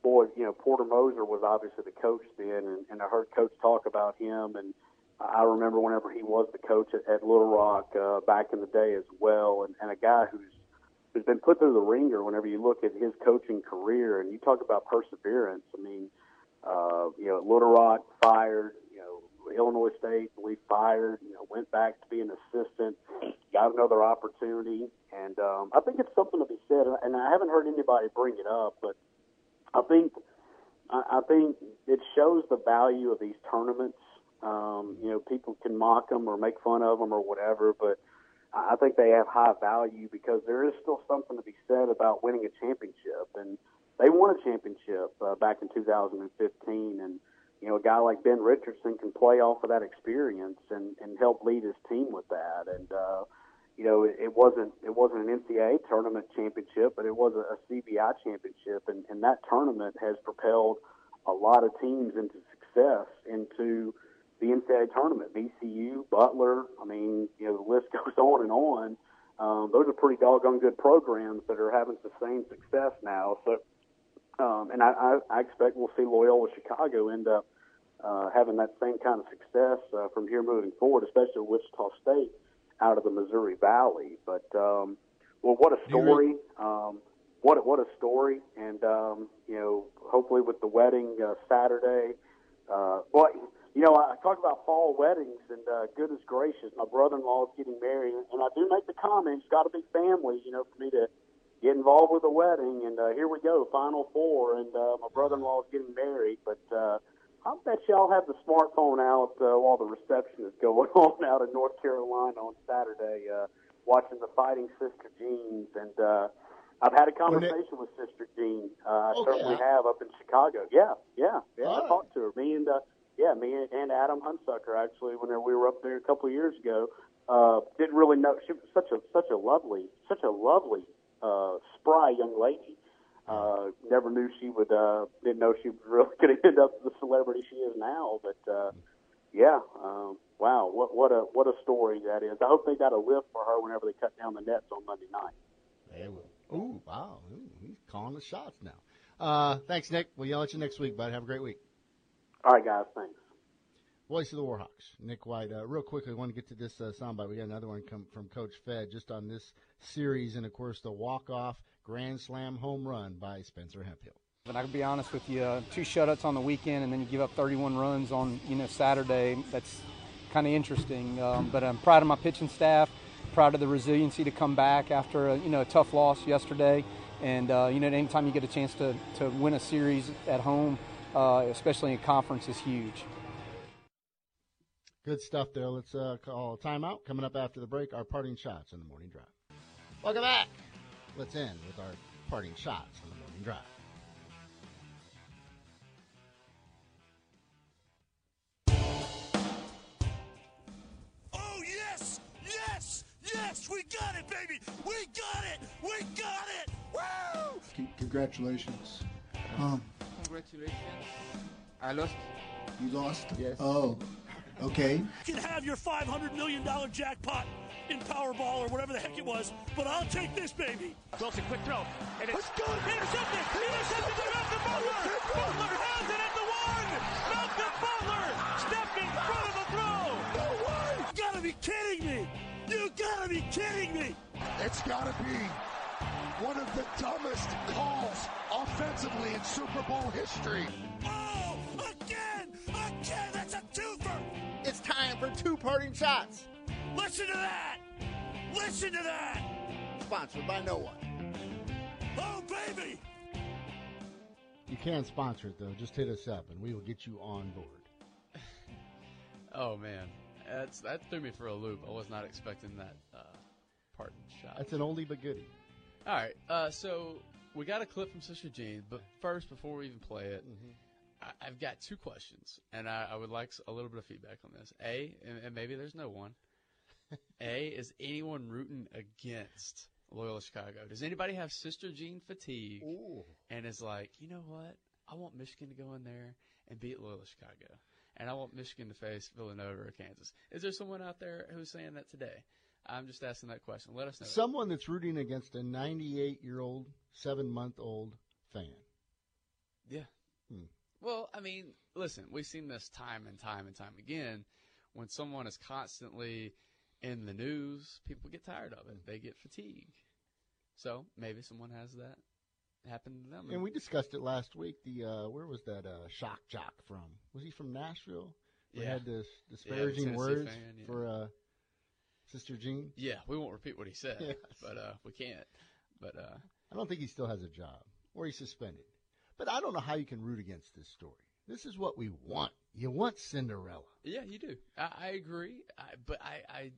[SPEAKER 6] boy, you know, Porter Moser was obviously the coach then, and, and I heard Coach talk about him, and I remember whenever he was the coach at, at Little Rock uh, back in the day as well, and, and a guy who's who's been put through the ringer. Whenever you look at his coaching career, and you talk about perseverance, I mean, uh, you know, Little Rock fired, you know, Illinois State we fired, you know, went back to be an assistant, got another opportunity, and um, I think it's something to be said. And I haven't heard anybody bring it up, but I think I think it shows the value of these tournaments. Um, you know, people can mock them or make fun of them or whatever, but I think they have high value because there is still something to be said about winning a championship. And they won a championship uh, back in 2015, and you know, a guy like Ben Richardson can play off of that experience and and help lead his team with that. And uh, you know, it, wasn't it wasn't an NCAA tournament championship, but it was a CBI championship, and, and that tournament has propelled a lot of teams into success into the NCAA tournament. VCU, Butler, I mean, you know, the list goes on and on. Um, those are pretty doggone good programs that are having sustained success now. So, um, and I, I, I expect we'll see Loyola Chicago end up uh, having that same kind of success uh, from here moving forward, especially Wichita State out of the Missouri Valley. But um, well, what a story! Um, what what a story! And um, you know, hopefully with the wedding uh, Saturday, uh, boy, you know, I talk about fall weddings, and uh, goodness gracious, my brother-in-law is getting married, and I do make the comment, it's got to be family, you know, for me to get involved with the wedding, and uh, here we go, Final Four, and uh, my brother-in-law is getting married. But uh, I bet y'all have the smartphone out uh, while the reception is going on out in North Carolina on Saturday, uh, watching the Fighting Sister Jeans, and uh, I've had a conversation with Sister Jean. Uh, I
[SPEAKER 2] Okay.
[SPEAKER 6] certainly have up in Chicago. Yeah, yeah, yeah.
[SPEAKER 2] All
[SPEAKER 6] I
[SPEAKER 2] right.
[SPEAKER 6] talked to her. Me and uh, yeah, me and- Adam Hunsucker actually, whenever we were up there a couple of years ago, uh, didn't really know she was such a such a lovely, such a lovely, uh, spry young lady. Uh, never knew she would. Uh, didn't know she was really going to end up the celebrity she is now. But uh, yeah, um, wow, what what a what a story that is. I hope they got a lift for her whenever they cut down the nets on Monday night.
[SPEAKER 2] They will. Ooh, wow. Ooh, he's calling the shots now. Uh, thanks, Nick. We'll yell at you next week, bud. Have a great week.
[SPEAKER 6] All right, guys, thanks.
[SPEAKER 2] Voice of the Warhawks, Nick White. Uh, real quickly, I want to get to this uh, soundbite. We got another one come from Coach Fed just on this series, and of course, the walk-off grand slam home run by Spencer Hemphill.
[SPEAKER 7] But I can be honest with you, uh, two shutouts on the weekend, and then you give up 31 runs on you know Saturday. That's kind of interesting. Um, but I'm proud of my pitching staff, proud of the resiliency to come back after a, you know a tough loss yesterday. And uh, you know, anytime you get a chance to to win a series at home, uh, especially in conference, is huge.
[SPEAKER 2] Good stuff there. Let's uh, call a timeout. Coming up after the break, our parting shots on the morning drive. Welcome back. Let's end with our parting shots on the morning drive.
[SPEAKER 8] Oh, yes! Yes! Yes! We got it, baby! We got it! We got it! Woo!
[SPEAKER 9] Congratulations. Um,
[SPEAKER 7] Congratulations. I lost.
[SPEAKER 9] you lost?
[SPEAKER 7] Yes.
[SPEAKER 9] Oh, okay.
[SPEAKER 8] You can have your $500 million jackpot in Powerball or whatever the heck it was, but I'll take this, baby. Wilson, quick throw. And it's good. Intercepted! Intercepted by Malcolm Butler! Butler has it at the one! Malcolm Butler stepped in front of the throw! No way! You gotta be kidding me! You gotta be kidding me!
[SPEAKER 10] It's got to be one of the dumbest calls offensively in Super Bowl history.
[SPEAKER 8] Oh! Again! Again! That's a twofer!
[SPEAKER 2] It's time for two parting shots.
[SPEAKER 8] Listen to that! Listen to that!
[SPEAKER 2] Sponsored by no one.
[SPEAKER 8] Oh, baby!
[SPEAKER 2] You can sponsor it though. Just hit us up, and we will get you on board.
[SPEAKER 4] Oh man, that's that threw me for a loop. I was not expecting that uh, parting shot.
[SPEAKER 2] That's an oldie but goodie.
[SPEAKER 4] All right, uh, so we got a clip from Sister Jean, but first, before we even play it, I, I've got two questions, and I, I would like a little bit of feedback on this. A, and, and maybe there's no one. A, is anyone rooting against Loyola Chicago? Does anybody have Sister Jean fatigue and is like, you know what? I want Michigan to go in there and beat Loyola Chicago, and I want Michigan to face Villanova or Kansas. Is there someone out there who's saying that today? I'm just asking that question. Let us know.
[SPEAKER 2] Someone that's rooting against a 98 year old, seven month old fan.
[SPEAKER 4] Yeah.
[SPEAKER 2] Hmm.
[SPEAKER 4] Well, I mean, listen, we've seen this time and time and time again. When someone is constantly in the news, people get tired of it. They get fatigued. So maybe someone has that happen to them.
[SPEAKER 2] And we discussed it last week. The uh, where was that uh, shock jock from? Was he from Nashville? We
[SPEAKER 4] Yeah.
[SPEAKER 2] had this disparaging
[SPEAKER 4] Tennessee
[SPEAKER 2] words
[SPEAKER 4] fan, yeah.
[SPEAKER 2] for uh, Sister Jean.
[SPEAKER 4] yeah, we won't repeat what he said,
[SPEAKER 2] Yes.
[SPEAKER 4] but uh, we can't. But uh,
[SPEAKER 2] I don't think he still has a job, or he's suspended. But I don't know how you can root against this story. This is what we want. You want Cinderella.
[SPEAKER 4] Yeah, you do. I, I agree. I, but I, I,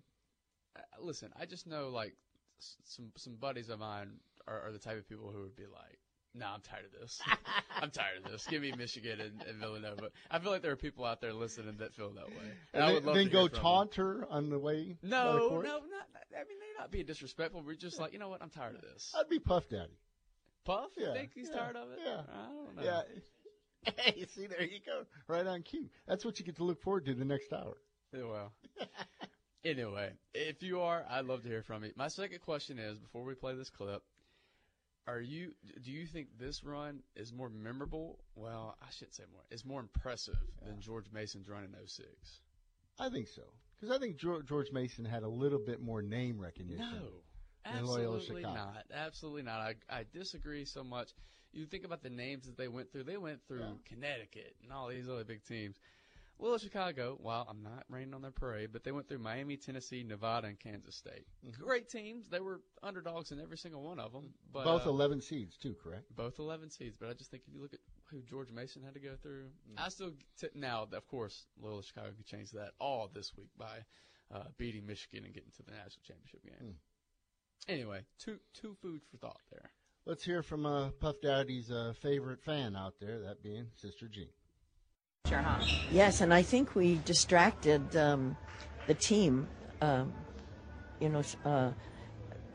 [SPEAKER 4] I, listen. I just know like s- some some buddies of mine are, are the type of people who would be like, "No, I'm tired of this. I'm tired of this. Give me Michigan and, and Villanova." I feel like there are people out there listening that feel that way. And I would
[SPEAKER 2] then,
[SPEAKER 4] love
[SPEAKER 2] then
[SPEAKER 4] to
[SPEAKER 2] go
[SPEAKER 4] from them.
[SPEAKER 2] taunt her on the way. by the
[SPEAKER 4] No, no, not. I mean, they're not being disrespectful. We're just like, you know what? I'm tired of this.
[SPEAKER 2] I'd be Puff Daddy.
[SPEAKER 4] Puff, you
[SPEAKER 2] Yeah,
[SPEAKER 4] think he's
[SPEAKER 2] yeah,
[SPEAKER 4] tired of it?
[SPEAKER 2] yeah.
[SPEAKER 4] I don't know.
[SPEAKER 2] Yeah. Hey, see, there you go. Right on cue. That's what you get to look forward to the next hour.
[SPEAKER 4] Yeah, well. anyway, if you are, I'd love to hear from you. My second question is before we play this clip, are you do you think this run is more memorable? Well, I shouldn't say more. It's more impressive than George Mason's run in 06.
[SPEAKER 2] I think so. Because I think George, George Mason had a little bit more name recognition.
[SPEAKER 4] No. Absolutely not. Absolutely not. I, I disagree so much. You think about the names that they went through. They went through
[SPEAKER 2] Yeah.
[SPEAKER 4] Connecticut and all these other big teams. Well, Chicago, while I'm not raining on their parade, but they went through Miami, Tennessee, Nevada, and Kansas State.
[SPEAKER 2] Mm-hmm.
[SPEAKER 4] Great teams. They were underdogs in every single one of them. But,
[SPEAKER 2] Both
[SPEAKER 4] uh,
[SPEAKER 2] 11 seeds, too, correct?
[SPEAKER 4] both 11 seeds, but I just think if you look at who George Mason had to go through,
[SPEAKER 2] Mm.
[SPEAKER 4] I still t- now of course Loyola Chicago could change that all this week by uh, beating Michigan and getting to the national championship game.
[SPEAKER 2] Mm.
[SPEAKER 4] Anyway, two two food for thought there.
[SPEAKER 2] Let's hear from uh, Puff Daddy's uh, favorite fan out there, that being Sister Jean.
[SPEAKER 11] Sure, huh? Yes, and I think we distracted um, the team. Um, you know, uh,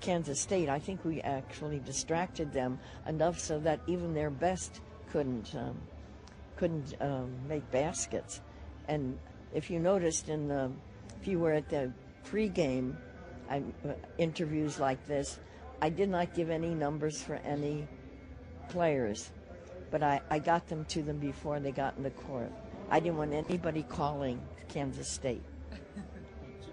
[SPEAKER 11] Kansas State. I think we actually distracted them enough so that even their best couldn't um, couldn't um, make baskets. And if you noticed in the, if you were at the pregame I, uh, interviews like this, I did not give any numbers for any players, but I, I got them to them before they got in the court. I didn't want anybody calling Kansas State.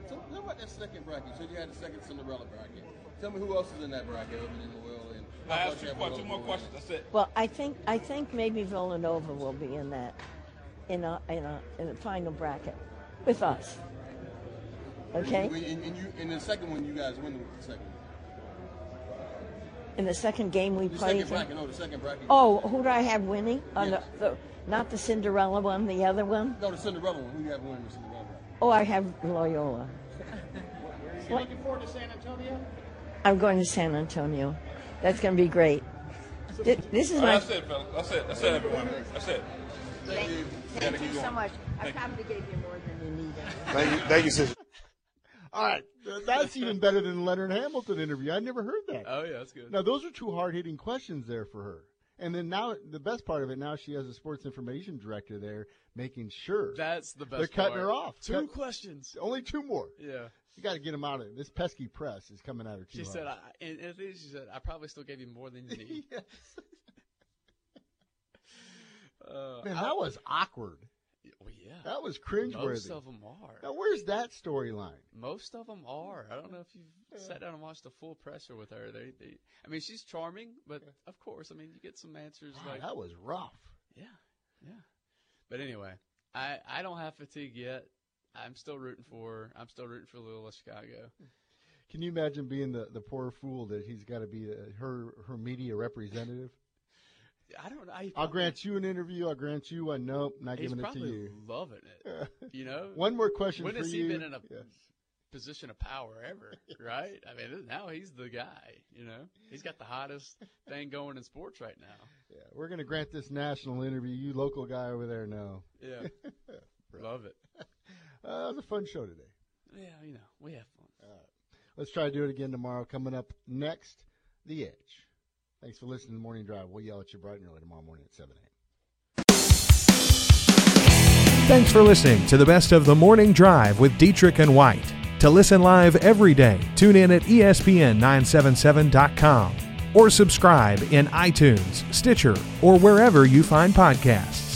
[SPEAKER 12] So, tell me about that second bracket. You said you had the second Cinderella bracket. Tell me who else is in that bracket other than Noel and.
[SPEAKER 13] I asked you quite two more questions. That's it.
[SPEAKER 11] Well, I think I think maybe Villanova will be in that in a in a in a final bracket with us. Okay.
[SPEAKER 12] And, and, and you, in the second one, you guys win the second.
[SPEAKER 11] In the second game we
[SPEAKER 12] The
[SPEAKER 11] played.
[SPEAKER 12] second bracket, no, the second bracket.
[SPEAKER 11] Oh, who do I have winning? On
[SPEAKER 12] Yes.
[SPEAKER 11] the, the, not the Cinderella one, the other one.
[SPEAKER 12] No, the Cinderella one. Who you have winning the Cinderella bracket?
[SPEAKER 11] Oh, I have Loyola.
[SPEAKER 14] You looking forward to San Antonio?
[SPEAKER 11] I'm going to San Antonio. That's going to be great. This is my.
[SPEAKER 13] that's it, fella. That's it. That's it, everyone. That's it.
[SPEAKER 11] Thank you, Thank
[SPEAKER 13] keep
[SPEAKER 11] you so
[SPEAKER 13] going.
[SPEAKER 11] much. I
[SPEAKER 13] Thank you.
[SPEAKER 11] probably gave you more than you needed.
[SPEAKER 2] Thank you, thank you, sister. All right, that's even better than the Leonard Hamilton interview. I never heard that.
[SPEAKER 4] Oh yeah, that's good.
[SPEAKER 2] Now those are two hard hitting questions there for her. And then now the best part of it now she has a sports information director there making sure
[SPEAKER 4] That's the best.
[SPEAKER 2] they're cutting
[SPEAKER 4] part.
[SPEAKER 2] her off.
[SPEAKER 4] Two
[SPEAKER 2] Cut-
[SPEAKER 4] questions.
[SPEAKER 2] Only two more.
[SPEAKER 4] Yeah.
[SPEAKER 2] You got to get them out of this pesky press is coming at her too
[SPEAKER 4] She
[SPEAKER 2] hard.
[SPEAKER 4] said, I, and and the thing is, she said, I probably still gave you more than you need.
[SPEAKER 2] yes.
[SPEAKER 4] Uh,
[SPEAKER 2] Man,
[SPEAKER 4] I-
[SPEAKER 2] that was awkward.
[SPEAKER 4] Well, yeah.
[SPEAKER 2] That was cringeworthy.
[SPEAKER 4] Most of them are.
[SPEAKER 2] Now where's that storyline?
[SPEAKER 4] Most of them are. I don't know if you've sat down and watched the full presser with her. They, they, I mean, she's charming, but of course, I mean, you get some answers
[SPEAKER 2] God,
[SPEAKER 4] like
[SPEAKER 2] that was rough.
[SPEAKER 4] Yeah, yeah. But anyway, I, I don't have fatigue yet. I'm still rooting for. her. I'm still rooting for Loyola Chicago.
[SPEAKER 2] Can you imagine being the, the poor fool that he's got to be uh her her media representative?
[SPEAKER 4] I don't. I
[SPEAKER 2] I'll grant you an interview. I'll grant you one. Nope, not giving it to
[SPEAKER 4] probably
[SPEAKER 2] you.
[SPEAKER 4] loving it. You know.
[SPEAKER 2] One more question
[SPEAKER 4] When has
[SPEAKER 2] you.
[SPEAKER 4] he been in a
[SPEAKER 2] Yeah.
[SPEAKER 4] position of power ever? Right. I mean, now he's the guy. You know, he's got the hottest thing going in sports right now.
[SPEAKER 2] Yeah, we're going to grant this national interview. You local guy over there, no.
[SPEAKER 4] Yeah. Love it.
[SPEAKER 2] Uh, it was a fun show today.
[SPEAKER 4] Yeah, you know, we have fun.
[SPEAKER 2] Let's try to do it again tomorrow. Coming up next, The Edge. Thanks for listening to Morning Drive. We'll yell at you bright and early tomorrow morning at 7 a.m.
[SPEAKER 1] Thanks for listening to the best of the morning drive with Dietrich and White. To listen live every day, tune in at E ESPN977.com or subscribe in iTunes, Stitcher, or wherever you find podcasts.